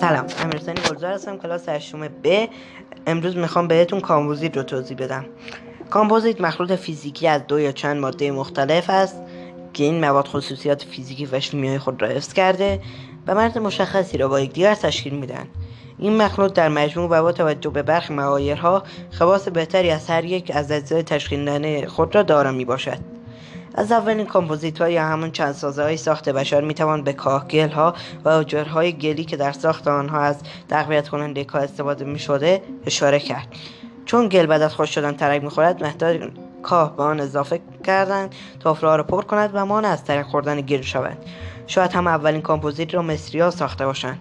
سلام امیرسانی گلزار هستم کلاس هشتم ب. امروز می‌خوام بهتون کامپوزیت رو توضیح بدم. کامپوزیت مخلوط فیزیکی از دو یا چند ماده مختلف است که این مواد خصوصیات فیزیکی و شیمیایی خود را حفظ کرده و مرز مشخصی را با یکدیگر تشکیل میدن. این مخلوط در مجموع و با توجه به برخی معیارها خواص بهتری از هر یک از اجزای تشکیل خود را دارا می باشد از اولین کامپوزیت ها یا همون چند سازه ساخت بشر می توان به کاهگل ها و آجرهای گلی که در ساخت آنها از تقویت کننده کاه استفاده می شده اشاره کرد. چون گل بعد از خشک شدن ترک می خورد مقداری کاه به آن اضافه کردن تا را پر کند و مانع از ترک خوردن گل شود. شاید هم اولین کامپوزیت را مصری ها ساخته باشند.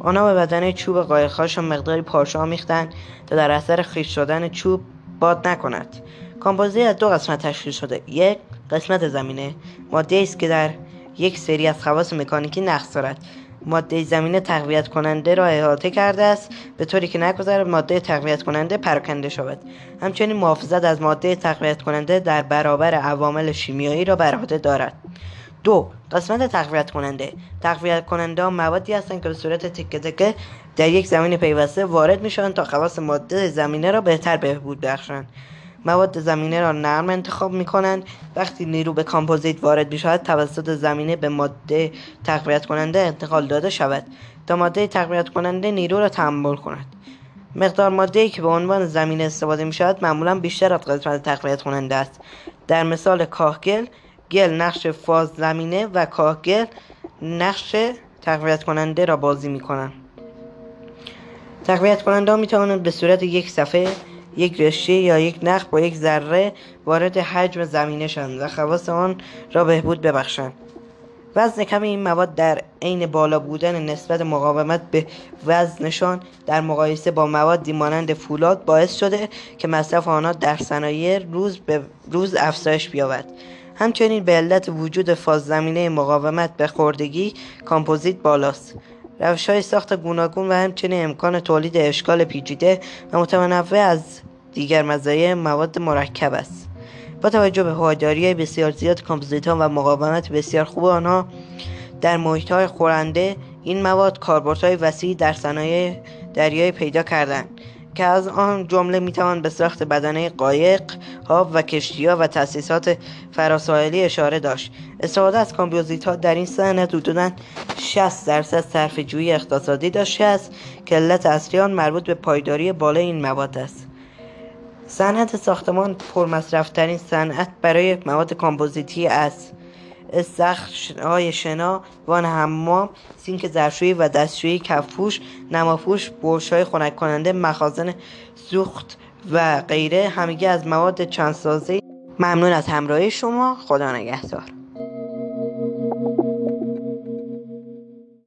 آنها به بدنه چوبی قایقهاشان مقداری پارچه می‌آمیختند تا در اثر خیس شدن چوب باد نکند. کامپوزیت از دو قسمت تشکیل شده. یک قسمت زمینه. ماده است که در یک سری از خواص مکانیکی نقص دارد. ماده زمینه تقویت کننده را احاطه کرده است به طوری که نگذارد ماده تقویت کننده پراکنده شود. همچنین محافظت از ماده تقویت کننده در برابر عوامل شیمیایی را بر عهده دارد. دو قسمت تقویت کننده. تقویت کننده موادی هستند که به صورت تکه تکه در یک زمین پیوسته وارد می‌شوند تا خواص ماده زمینه را بهتر بهبود بخشند مواد زمینه را نرم انتخاب می کنند وقتی نیرو به کامپوزیت وارد می شود توسط زمینه به ماده تقویت کننده انتقال داده شود. تا ماده تقویت کننده نیرو را تحمل کند. مقدار ماده ای که به عنوان زمینه استفاده می شود معمولا بیشتر از قسمت تقویت کننده است. در مثال کاهگل گل نقش فاز زمینه و کاهگل نقش تقویت کننده را بازی می کنند تقویت کننده ها می توانند به صورت یک صفحه یک رشته یا یک نخ با یک ذره وارد حجم زمینه شوند و خواص آن را بهبود ببخشند. وزن کم این مواد در عین بالا بودن نسبت مقاومت به وزنشان در مقایسه با موادی مانند فولاد باعث شده که مصرف آنها در صنایع روز به روز افزایش بیابد. همچنین به علت وجود فاز زمینه مقاومت به خوردگی کامپوزیت بالاست. روش های ساخت گوناگون و همچنین امکان تولید اشکال پیچیده و متنوع از دیگر مزایای مواد مرکب است. با توجه به پایداری بسیار زیاد کامپوزیت ها و مقاومت بسیار خوب آنها در محیط های خورنده این مواد کاربردهای وسیعی در صنایع دریایی پیدا کردند که از آن جمله می‌توان به ساخت بدنه قایق ها و کشتی ها و تاسیسات فراساحلی اشاره داشت. استفاده از کامپوزیت ها در این صنعت حدودا 60 درصد صرفه جویی اقتصادی داشته است که علت اصلی آن مربوط به پایداری بالای این مواد است. صنعت ساختمان پرمصرفترین صنعت برای مواد کامپوزیتی است های شنا وان حمام سینک ظرفشویی و دستشویی کفپوش نماپوش های خنک کننده مخازن سوخت و غیره. همگی از مواد چند سازه ممنون از همراهی شما. خدا نگهدار.